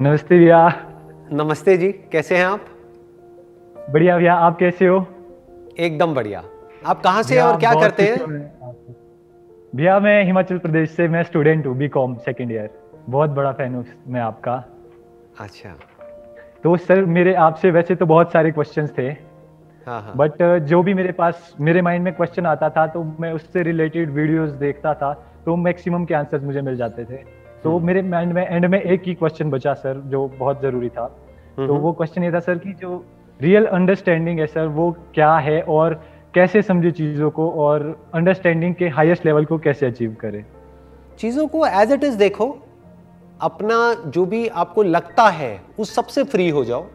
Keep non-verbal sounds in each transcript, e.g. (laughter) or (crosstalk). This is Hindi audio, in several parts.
नमस्ते भैया। नमस्ते जी कैसे हैं आप? बढ़िया भैया आप कैसे हो? एकदम बढ़िया। आप कहाँ से हैं और क्या करते हैं। भैया मैं हिमाचल प्रदेश से मैं स्टूडेंट हूँ बी कॉम सेकेंड ईयर बहुत बड़ा फ़ैन हूँ मैं आपका। अच्छा। तो सर मेरे आपसे वैसे तो बहुत सारे क्वेश्चंस थे। हाँ हाँ। बट जो भी मेरे पास मेरे माइंड में क्वेश्चन आता था तो मैं उससे रिलेटेड वीडियोस देखता था तो मैक्सिमम के आंसर्स मुझे मिल जाते थे। तो हम्म। मेरे माइंड में एंड में एक ही क्वेश्चन बचा सर जो बहुत ज़रूरी था। तो हम्म। वो क्वेश्चन ये था सर कि जो रियल अंडरस्टैंडिंग है सर वो क्या है और कैसे समझे चीज़ों को और अंडरस्टैंडिंग के हाईएस्ट लेवल को कैसे अचीव करें? चीज़ों को एज इट इज़ देखो अपना जो भी आपको लगता है उस सबसे फ्री हो जाओ।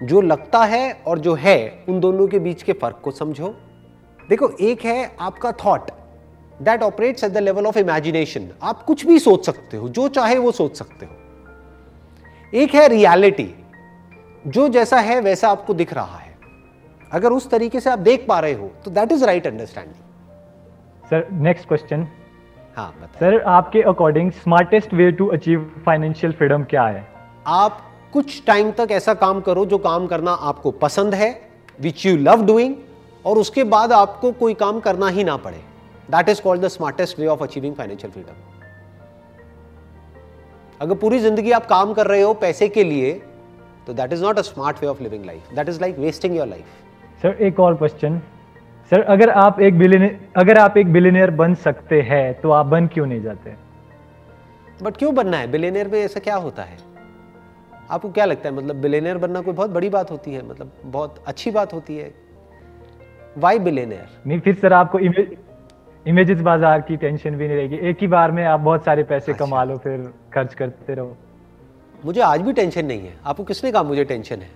जो लगता है और जो है उन दोनों के बीच के फ़र्क को समझो। देखो एक है आपका thought that operates at the level of imagination आप कुछ भी सोच सकते हो जो चाहे वो सोच सकते हो। एक है रियलिटी जो जैसा है वैसा आपको दिख रहा है। अगर उस तरीके से आप देख पा रहे हो तो that is right understanding sir next question हाँ सर आपके according smartest way to achieve financial freedom क्या है? आप कुछ टाइम तक ऐसा काम करो जो काम करना आपको पसंद है विच यू लव डूइंग और उसके बाद आपको कोई काम करना ही ना पड़े। That is called the smartest way of achieving financial freedom अगर पूरी ज़िंदगी आप काम कर रहे हो पैसे के लिए तो that is not a smart way of living life that is like wasting your life sir एक और क्वेश्चन सर अगर आप एक बिलियनियर अगर आप एक बिलियनियर बन सकते हैं तो आप बन क्यों नहीं जाते? बट क्यों बनना है? बिलेनियर में ऐसा क्या होता है? आपको क्या लगता है? मतलब बिलेनियर बनना कोई बहुत बड़ी बात होती है? मतलब बहुत अच्छी बात होती है? वाई बिलेनियर नहीं फिर सर आपको इमेज इमेजेस बाज़ार की टेंशन भी नहीं रहेगी। एक ही बार में आप बहुत सारे पैसे अच्छा। कमा लो फिर खर्च करते रहो। मुझे आज भी टेंशन नहीं है। आपको किसने कहा मुझे टेंशन है?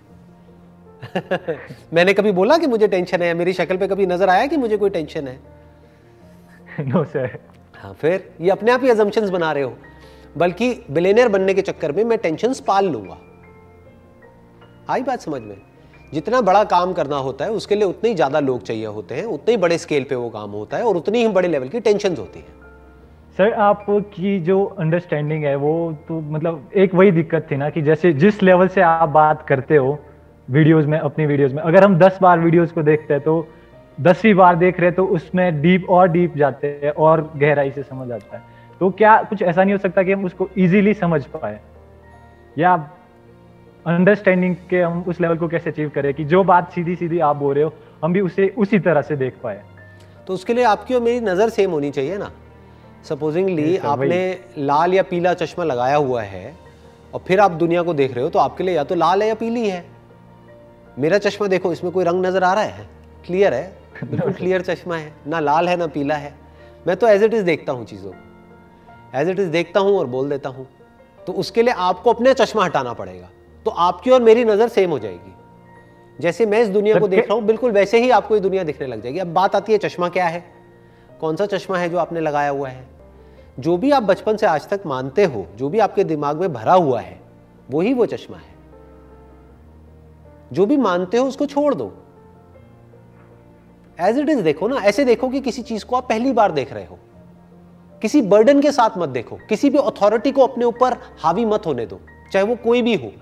(laughs) मैंने कभी बोला कि मुझे टेंशन है? मेरी शक्ल पे कभी नज़र आया कि मुझे कोई टेंशन है? (laughs) नो सर हाँ फिर? ये अपने आप ही अजम्पशंस बना रहे हो। बल्कि बिलेनियर बनने के चक्कर में मैं टेंशन पाल लूँगा। आई बात समझ में? जितना बड़ा काम करना होता है, उसके लिए उतने ही ज़्यादा लोग चाहिए होते हैं, उतने ही बड़े स्केल पे वो काम होता है और उतनी ही बड़े लेवल की टेंशन होती है। सर आपकी जो अंडरस्टैंडिंग है, वो तो मतलब एक वही दिक्कत थी ना कि जैसे जिस लेवल से आप बात करते हो वीडियोस में, अपनी वीडियोस में, अगर हम दस बार वीडियोस को देखते हैं तो दसवीं बार देख रहे तो उसमें डीप और डीप जाते हैं और गहराई से समझ आता है। तो क्या कुछ ऐसा नहीं हो सकता कि हम उसको इजीली समझ पाए? या अंडरस्टैंडिंग के हम उस लेवल को कैसे अचीव करें कि जो बात सीधी सीधी आप बोल रहे हो हम भी उसे उसी तरह से देख पाए। तो उसके लिए आपकी और मेरी नज़र सेम होनी चाहिए ना? सपोजिंगली आपने लाल या पीला चश्मा लगाया हुआ है और फिर आप दुनिया को देख रहे हो तो आपके लिए या तो लाल है या पीली है। मेरा चश्मा देखो इसमें कोई रंग नज़र आ रहा है? क्लियर है? (laughs) बिल्कुल क्लियर चश्मा है। ना लाल है ना पीला है। मैं तो एज इट इज़ देखता हूँ चीज़ों को। एज इट इज़ देखता हूँ और बोल देता हूँ। तो उसके लिए आपको अपने चश्मा हटाना पड़ेगा। तो आपकी और मेरी नज़र सेम हो जाएगी। जैसे मैं इस दुनिया को देख रहा हूँ बिल्कुल वैसे ही आपको ये दुनिया दिखने लग जाएगी। अब बात आती है चश्मा क्या है? कौन सा चश्मा है जो आपने लगाया हुआ है? जो भी आप बचपन से आज तक मानते हो जो भी आपके दिमाग में भरा हुआ है वही वो चश्मा है। जो भी मानते हो उसको छोड़ दो। एज इट इज़ देखो ना ऐसे देखो कि किसी चीज़ को आप पहली बार देख रहे हो। किसी बर्डन के साथ मत देखो। किसी भी अथॉरिटी को अपने ऊपर हावी मत होने दो चाहे वो कोई भी हो।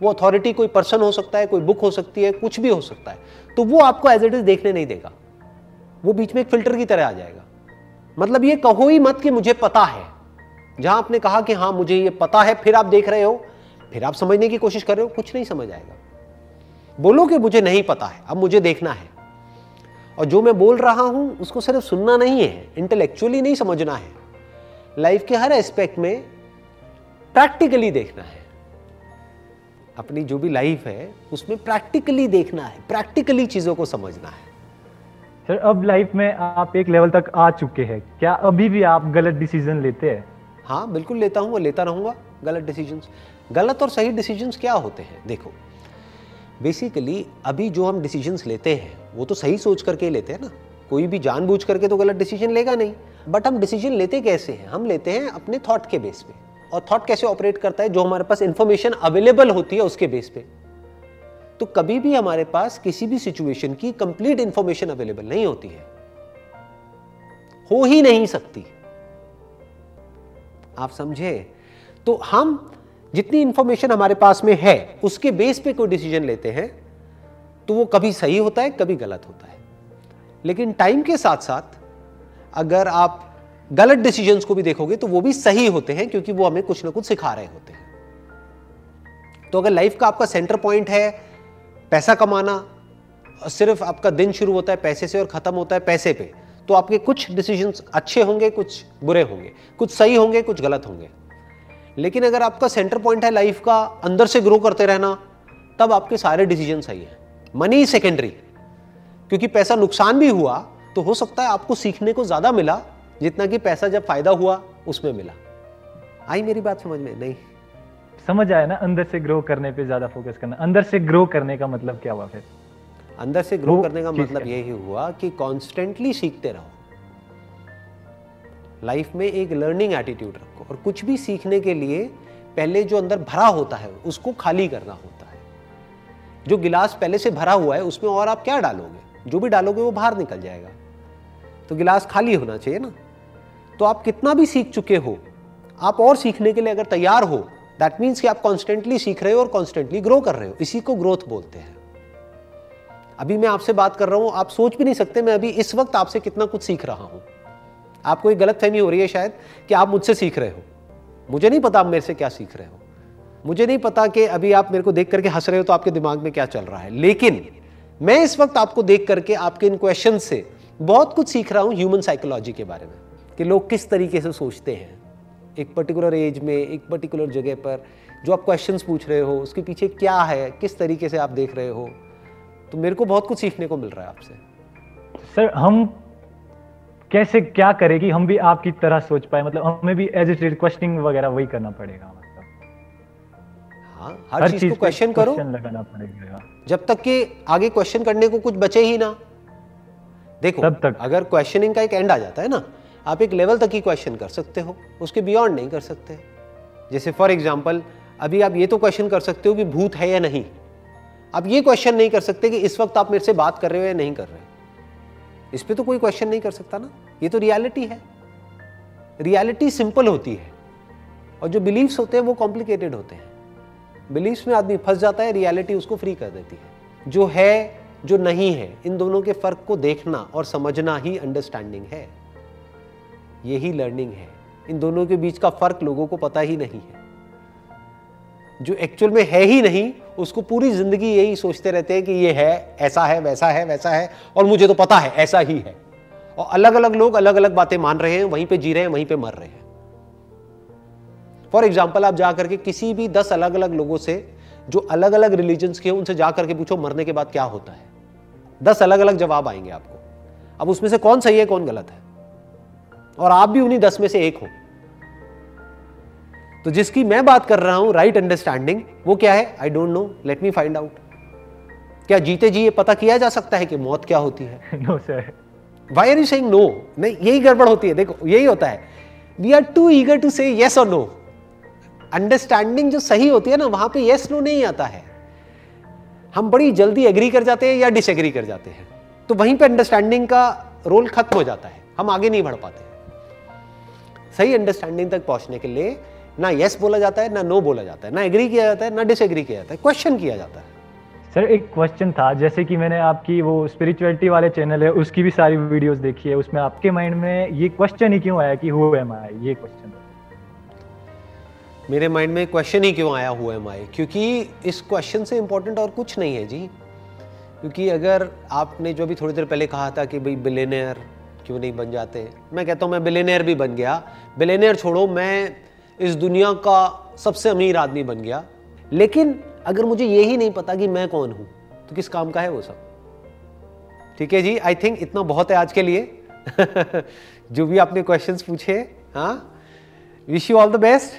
वो अथॉरिटी कोई पर्सन हो सकता है, कोई बुक हो सकती है, कुछ भी हो सकता है तो वो आपको एज इट इज़ देखने नहीं देगा। वो बीच में एक फ़िल्टर की तरह आ जाएगा। मतलब ये कहो ही मत कि मुझे पता है। जहाँ आपने कहा कि हाँ मुझे ये पता है, फिर आप देख रहे हो, फिर आप समझने की कोशिश कर रहे हो, कुछ नहीं समझ आएगा। बोलो कि मुझे नहीं पता है, अब मुझे देखना है। और जो मैं बोल रहा हूँ, उसको सिर्फ़ सुनना नहीं है इंटेलेक्चुअली नहीं समझना है। लाइफ के हर एस्पेक्ट में प्रैक्टिकली देखना है। अपनी जो भी लाइफ है उसमें प्रैक्टिकली देखना है प्रैक्टिकली चीज़ों को समझना है। सर अब लाइफ में आप एक लेवल तक आ चुके हैं। क्या अभी भी आप गलत डिसीज़न लेते हैं? हाँ बिल्कुल लेता हूँ और लेता रहूँगा गलत डिसीजंस गलत और सही डिसीजंस क्या होते हैं? देखो बेसिकली अभी जो हम डिसीजंस लेते हैं वो तो सही सोच करके लेते हैं ना। कोई भी जानबूझ करके तो गलत डिसीज़न लेगा नहीं। बट हम डिसीज़न लेते कैसे हैं? हम लेते हैं अपने थॉट के बेस पे और थॉट कैसे ऑपरेट करता है, जो हमारे पास इंफॉर्मेशन अवेलेबल होती है उसके बेस पे। तो कभी भी हमारे पास किसी भी सिचुएशन की कंप्लीट इंफॉर्मेशन अवेलेबल नहीं होती है। हो ही नहीं सकती। आप समझे? तो हम जितनी इंफॉर्मेशन हमारे पास में है, उसके बेस पे कोई डिसीज़न लेते हैं तो वो कभी सही होता है, कभी गलत होता है। लेकिन टाइम के साथ साथ अगर आप गलत डिसीजंस को भी देखोगे तो वो भी सही होते हैं क्योंकि वो हमें कुछ ना कुछ सिखा रहे होते हैं। तो अगर लाइफ का आपका सेंटर पॉइंट है, पैसा कमाना, सिर्फ़ आपका दिन शुरू होता है पैसे से और खत्म होता है पैसे पे तो आपके कुछ डिसीजंस अच्छे होंगे, कुछ बुरे होंगे। कुछ सही होंगे, कुछ गलत होंगे। लेकिन अगर आपका सेंटर पॉइंट है लाइफ का, अंदर से ग्रो करते रहना, तब आपके सारे डिसीज़न सही हैं। मनी सेकेंडरी क्योंकि पैसा नुकसान भी हुआ तो हो सकता है आपको सीखने को ज़्यादा मिला जितना कि पैसा जब फ़ायदा हुआ उसमें मिला। आई मेरी बात समझ में? नहीं। समझ आया ना अंदर से ग्रो करने पे ज़्यादा फोकस करना। अंदर से ग्रो करने का मतलब क्या हुआ फिर? अंदर से ग्रो करने का मतलब यही हुआ कि कॉन्स्टेंटली सीखते रहो। लाइफ में एक लर्निंग एटीट्यूड रखो और कुछ भी सीखने के लिए पहले जो अंदर भरा होता है उसको खाली करना होता है। जो गिलास पहले से भरा हुआ है उसमें और आप क्या डालोगे? जो भी डालोगे वो बाहर निकल जाएगा। तो गिलास खाली होना चाहिए ना। तो आप कितना भी सीख चुके हो, आप और सीखने के लिए अगर तैयार हो दैट मीन्स कि आप कॉन्स्टेंटली सीख रहे हो और कॉन्स्टेंटली ग्रो कर रहे हो। इसी को ग्रोथ बोलते हैं। अभी मैं आपसे बात कर रहा हूँ, आप सोच भी नहीं सकते मैं अभी इस वक्त आपसे कितना कुछ सीख रहा हूँ। आपको एक गलत फहमी हो रही है शायद कि आप मुझसे सीख रहे हो। मुझे नहीं पता आप मेरे से क्या सीख रहे हो। मुझे नहीं पता कि अभी आप मेरे को देख करके हंस रहे हो तो आपके दिमाग में क्या चल रहा है। लेकिन मैं इस वक्त आपको देख करके आपके इन क्वेश्चन से बहुत कुछ सीख रहा हूँ ह्यूमन साइकोलॉजी के बारे में। कि लोग किस तरीके से सोचते हैं एक पर्टिकुलर एज में एक पर्टिकुलर जगह पर जो आप क्वेश्चंस पूछ रहे हो उसके पीछे क्या है किस तरीके से आप देख रहे हो। तो मेरे को बहुत कुछ सीखने को मिल रहा है आपसे। सर हम कैसे क्या करें कि हम भी आपकी तरह सोच पाए। मतलब हमें भी एज इट क्वेश्चनिंग वगैरह वही करना पड़ेगा मतलब। हाँ हर, हर चीज़ को क्वेश्चन करो। लगाना पड़ेगा। जब तक कि आगे क्वेश्चन करने को कुछ बचे ही ना। देखो तब तक। अगर क्वेश्चनिंग का एक एंड आ जाता है ना आप एक लेवल तक ही क्वेश्चन कर सकते हो, उसके बियॉन्ड नहीं कर सकते। जैसे फॉर एग्ज़ाम्पल अभी आप ये तो क्वेश्चन कर सकते हो कि भूत है या नहीं। आप ये क्वेश्चन नहीं कर सकते कि इस वक्त आप मेरे से बात कर रहे हो या नहीं कर रहे हो। इस पर तो कोई क्वेश्चन नहीं कर सकता ना। ये तो रियलिटी है। रियलिटी सिंपल होती है। और जो बिलीव्स होते हैं, वो कॉम्प्लिकेटेड होते हैं। बिलीव्स में आदमी फंस जाता है रियलिटी उसको फ्री कर देती है। जो है, जो नहीं है, इन दोनों के फ़र्क को देखना और समझना ही अंडरस्टैंडिंग है। यही लर्निंग है। इन दोनों के बीच का फ़र्क लोगों को पता ही नहीं है। जो एक्चुअल में है ही नहीं, उसको पूरी ज़िंदगी यही सोचते रहते हैं कि ये है, ऐसा है, वैसा है वैसा है, और मुझे तो पता है, ऐसा ही है। और अलग अलग लोग अलग अलग बातें मान रहे हैं, वहीं पे जी रहे हैं, वहीं पे मर रहे हैं। फॉर एग्ज़ाम्पल आप जाकर के किसी भी दस अलग अलग लोगों से, जो अलग अलग रिलीजन के उनसे जाकर के पूछो, मरने के बाद क्या होता है? दस अलग अलग जवाब आएँगे आपको। अब उसमें से कौन सही है, कौन गलत है? और आप भी उन्हीं दस में से एक हो। तो जिसकी मैं बात कर रहा हूँ राइट अंडरस्टैंडिंग वो क्या है? I don't know let me find out क्या जीते जी ये पता किया जा सकता है कि मौत क्या होती है? No sir why are you saying no नहीं यही गड़बड़ होती है। देखो यही होता है। We are too eager to say yes और नो अंडरस्टैंडिंग जो सही होती है ना वहाँ पे यस नो नहीं आता है। हम बड़ी जल्दी एग्री कर जाते हैं या डिसएग्री कर जाते हैं। तो वहीं पे अंडरस्टैंडिंग का रोल खत्म हो जाता है। हम आगे नहीं बढ़ पाते। सही अंडरस्टैंडिंग तक पहुँचने के लिए ना यस बोला जाता है ना नो बोला जाता है। ना एग्री किया जाता है ना डिसएग्री किया जाता है। क्वेश्चन किया जाता है। सर एक क्वेश्चन था जैसे कि मैंने आपकी वो स्पिरिचुअलिटी वाले चैनल है उसकी भी सारी वीडियोस देखी है उसमें आपके माइंड में ये क्वेश्चन ही क्यों आया कि हु एम आई ये क्वेश्चन मेरे माइंड में क्वेश्चन ही क्यों आया हुआ एम आई क्योंकि इस क्वेश्चन से इंपॉर्टेंट और कुछ नहीं है जी। क्योंकि अगर आपने जो भी थोड़ी देर पहले कहा था कि भाई बिलेनियर क्यों नहीं बन जाते? मैं कहता हूँ, मैं बिलेनियर भी बन गया। बिलेनियर छोड़ो, मैं इस दुनिया का सबसे अमीर आदमी बन गया। लेकिन अगर मुझे यही नहीं पता कि मैं कौन हूँ तो किस काम का है वो सब? ठीक है जी? आई थिंक इतना बहुत है आज के लिए। (laughs) जो भी आपने क्वेश्चंस पूछे हाँ? Wish you all the best